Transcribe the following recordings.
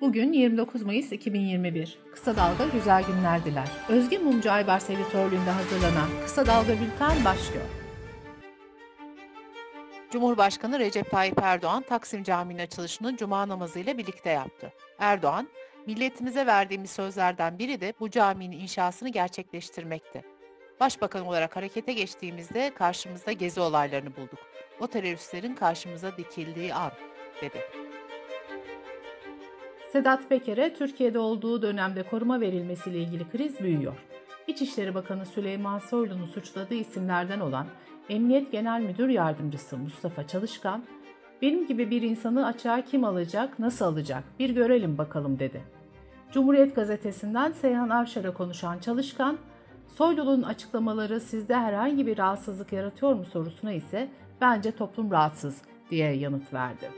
Bugün 29 Mayıs 2021. Kısa Dalga güzel günler diler. Özge Mumcu Aybars editörlüğünde hazırlanan Kısa Dalga Bülten başlıyor. Cumhurbaşkanı Recep Tayyip Erdoğan Taksim Camii'nin açılışını cuma namazıyla birlikte yaptı. Erdoğan, milletimize verdiğimiz sözlerden biri de bu caminin inşasını gerçekleştirmekti. Başbakan olarak harekete geçtiğimizde karşımızda gezi olaylarını bulduk. O teröristlerin karşımıza dikildiği an, dedi. Sedat Peker'e Türkiye'de olduğu dönemde koruma verilmesiyle ilgili kriz büyüyor. İçişleri Bakanı Süleyman Soylu'nun suçladığı isimlerden olan Emniyet Genel Müdür Yardımcısı Mustafa Çalışkan, benim gibi bir insanı açığa kim alacak, nasıl alacak bir görelim bakalım dedi. Cumhuriyet gazetesinden Seyhan Avşar'a konuşan Çalışkan, Soylu'nun açıklamaları sizde herhangi bir rahatsızlık yaratıyor mu sorusuna ise bence toplum rahatsız diye yanıt verdi.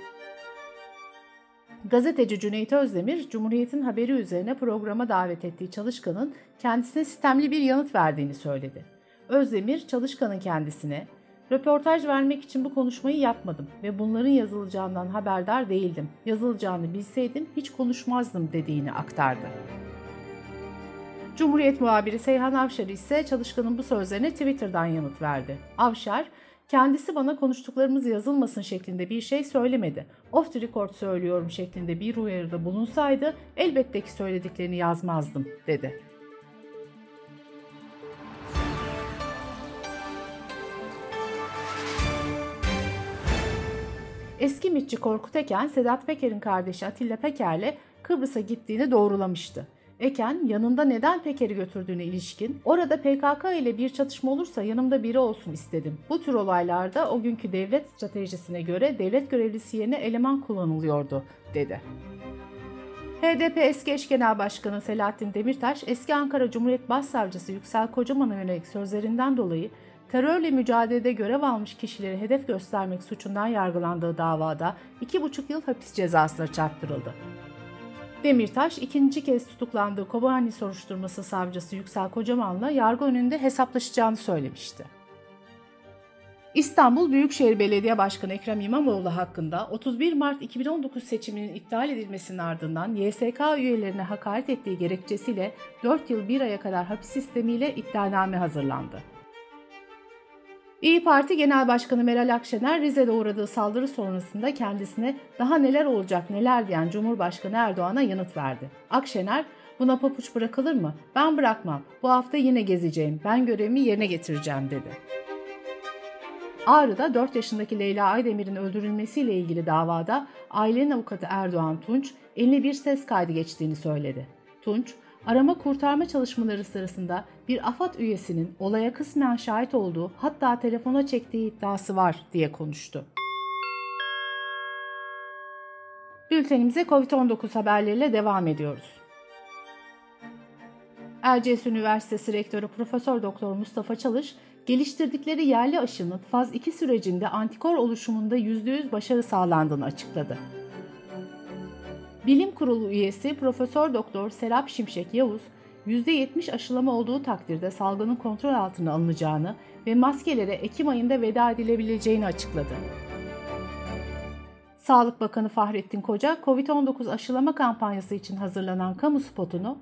Gazeteci Cüneyt Özdemir, Cumhuriyet'in haberi üzerine programa davet ettiği Çalışkan'ın kendisine sistemli bir yanıt verdiğini söyledi. Özdemir, Çalışkan'ın kendisine, röportaj vermek için bu konuşmayı yapmadım ve bunların yazılacağından haberdar değildim. Yazılacağını bilseydim hiç konuşmazdım dediğini aktardı. Cumhuriyet muhabiri Seyhan Avşar ise Çalışkan'ın bu sözlerine Twitter'dan yanıt verdi. Avşar, Kendisi bana konuştuklarımız yazılmasın şeklinde bir şey söylemedi. Off the record söylüyorum şeklinde bir uyarıda bulunsaydı elbette ki söylediklerini yazmazdım dedi. Eski mitçi Korkut Eken, Sedat Peker'in kardeşi Atilla Peker'le Kıbrıs'a gittiğini doğrulamıştı. Eken yanında neden Peker'i götürdüğüne ilişkin orada PKK ile bir çatışma olursa yanımda biri olsun istedim. Bu tür olaylarda o günkü devlet stratejisine göre devlet görevlisi yerine eleman kullanılıyordu dedi. HDP eski eş genel başkanı Selahattin Demirtaş, eski Ankara Cumhuriyet Başsavcısı Yüksel Kocaman'a yönelik sözlerinden dolayı terörle mücadelede görev almış kişileri hedef göstermek suçundan yargılandığı davada 2,5 yıl hapis cezasına çarptırıldı. Demirtaş ikinci kez tutuklandığı Kobani soruşturması savcısı Yüksel Kocaman'la yargı önünde hesaplaşacağını söylemişti. İstanbul Büyükşehir Belediye Başkanı Ekrem İmamoğlu hakkında 31 Mart 2019 seçiminin iptal edilmesinin ardından YSK üyelerine hakaret ettiği gerekçesiyle 4 yıl 1 aya kadar hapis sistemiyle iddianame hazırlandı. İyi Parti Genel Başkanı Meral Akşener Rize'de uğradığı saldırı sonrasında kendisine daha neler olacak neler diyen Cumhurbaşkanı Erdoğan'a yanıt verdi. Akşener, buna papuç bırakılır mı? Ben bırakmam. Bu hafta yine gezeceğim. Ben görevimi yerine getireceğim dedi. Ağrı'da 4 yaşındaki Leyla Aydemir'in öldürülmesiyle ilgili davada ailenin avukatı Erdoğan Tunç eline bir ses kaydı geçtiğini söyledi. Tunç, Arama kurtarma çalışmaları sırasında bir AFAD üyesinin olaya kısmen şahit olduğu hatta telefona çektiği iddiası var diye konuştu. Bültenimize COVID-19 haberleriyle devam ediyoruz. Erciyes Üniversitesi Rektörü Profesör Doktor Mustafa Çalış, geliştirdikleri yerli aşının faz 2 sürecinde antikor oluşumunda %100 başarı sağlandığını açıkladı. Bilim Kurulu üyesi Profesör Doktor Serap Şimşek Yavuz, %70 aşılama olduğu takdirde salgının kontrol altına alınacağını ve maskelere Ekim ayında veda edilebileceğini açıkladı. Sağlık Bakanı Fahrettin Koca, COVID-19 aşılama kampanyası için hazırlanan kamu spotunu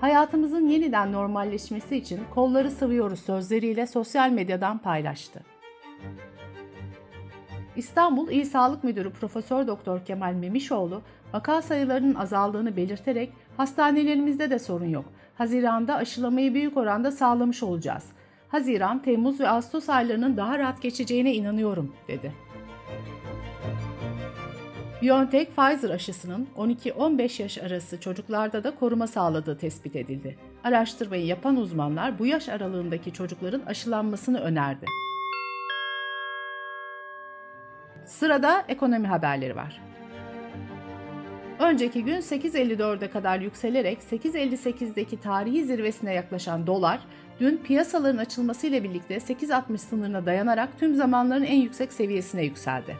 hayatımızın yeniden normalleşmesi için kolları sıvıyoruz sözleriyle sosyal medyadan paylaştı. İstanbul İl Sağlık Müdürü Profesör Doktor Kemal Memişoğlu vaka sayılarının azaldığını belirterek hastanelerimizde de sorun yok. Haziranda aşılamayı büyük oranda sağlamış olacağız. Haziran, Temmuz ve Ağustos aylarının daha rahat geçeceğine inanıyorum, dedi. BioNTech Pfizer aşısının 12-15 yaş arası çocuklarda da koruma sağladığı tespit edildi. Araştırmayı yapan uzmanlar bu yaş aralığındaki çocukların aşılanmasını önerdi. Sırada ekonomi haberleri var. Önceki gün 8.54'e kadar yükselerek 8.58'deki tarihi zirvesine yaklaşan dolar, dün piyasaların açılmasıyla birlikte 8.60 sınırına dayanarak tüm zamanların en yüksek seviyesine yükseldi.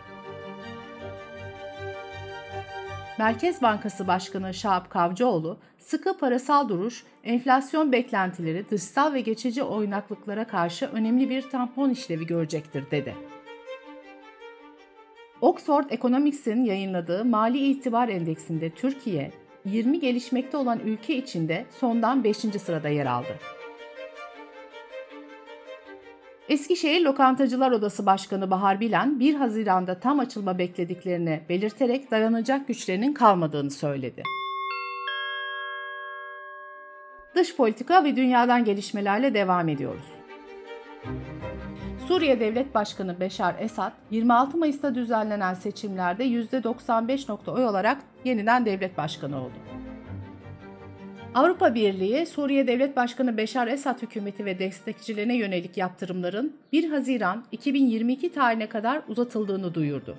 Merkez Bankası Başkanı Şahap Kavcıoğlu, sıkı parasal duruş, enflasyon beklentileri dışsal ve geçici oynaklıklara karşı önemli bir tampon işlevi görecektir dedi. Oxford Economics'in yayınladığı Mali İtibar Endeksinde Türkiye, 20 gelişmekte olan ülke içinde sondan 5. sırada yer aldı. Eskişehir Lokantacılar Odası Başkanı Bahar Bilen 1 Haziran'da tam açılma beklediklerini belirterek dayanacak güçlerinin kalmadığını söyledi. Dış politika ve dünyadan gelişmelerle devam ediyoruz. Suriye Devlet Başkanı Beşar Esad, 26 Mayıs'ta düzenlenen seçimlerde %95 oy olarak yeniden devlet başkanı oldu. Avrupa Birliği, Suriye Devlet Başkanı Beşar Esad hükümeti ve destekçilerine yönelik yaptırımların 1 Haziran 2022 tarihine kadar uzatıldığını duyurdu.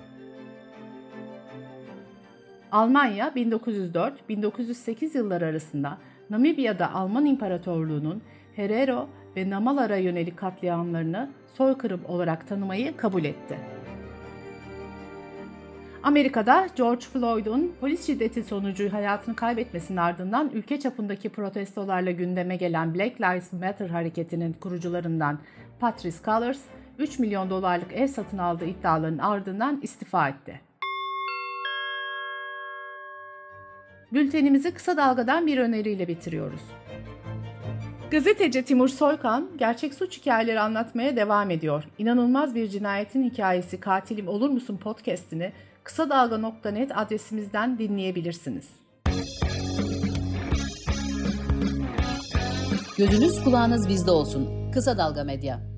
Almanya 1904-1908 yılları arasında Namibya'da Alman İmparatorluğu'nun Herero ve Namalar'a yönelik katliamlarını soykırım olarak tanımayı kabul etti. Amerika'da George Floyd'un polis şiddeti sonucu hayatını kaybetmesinin ardından ülke çapındaki protestolarla gündeme gelen Black Lives Matter hareketinin kurucularından Patrice Cullors, 3 milyon dolarlık ev satın aldığı iddialarının ardından istifa etti. Bültenimizi kısa dalgadan bir öneriyle bitiriyoruz. Gazeteci Timur Soykan, gerçek suç hikayeleri anlatmaya devam ediyor. İnanılmaz bir cinayetin hikayesi Katilim Olur Musun podcastini kısa dalga.net adresimizden dinleyebilirsiniz. Gözünüz kulağınız bizde olsun. Kısa Dalga Medya.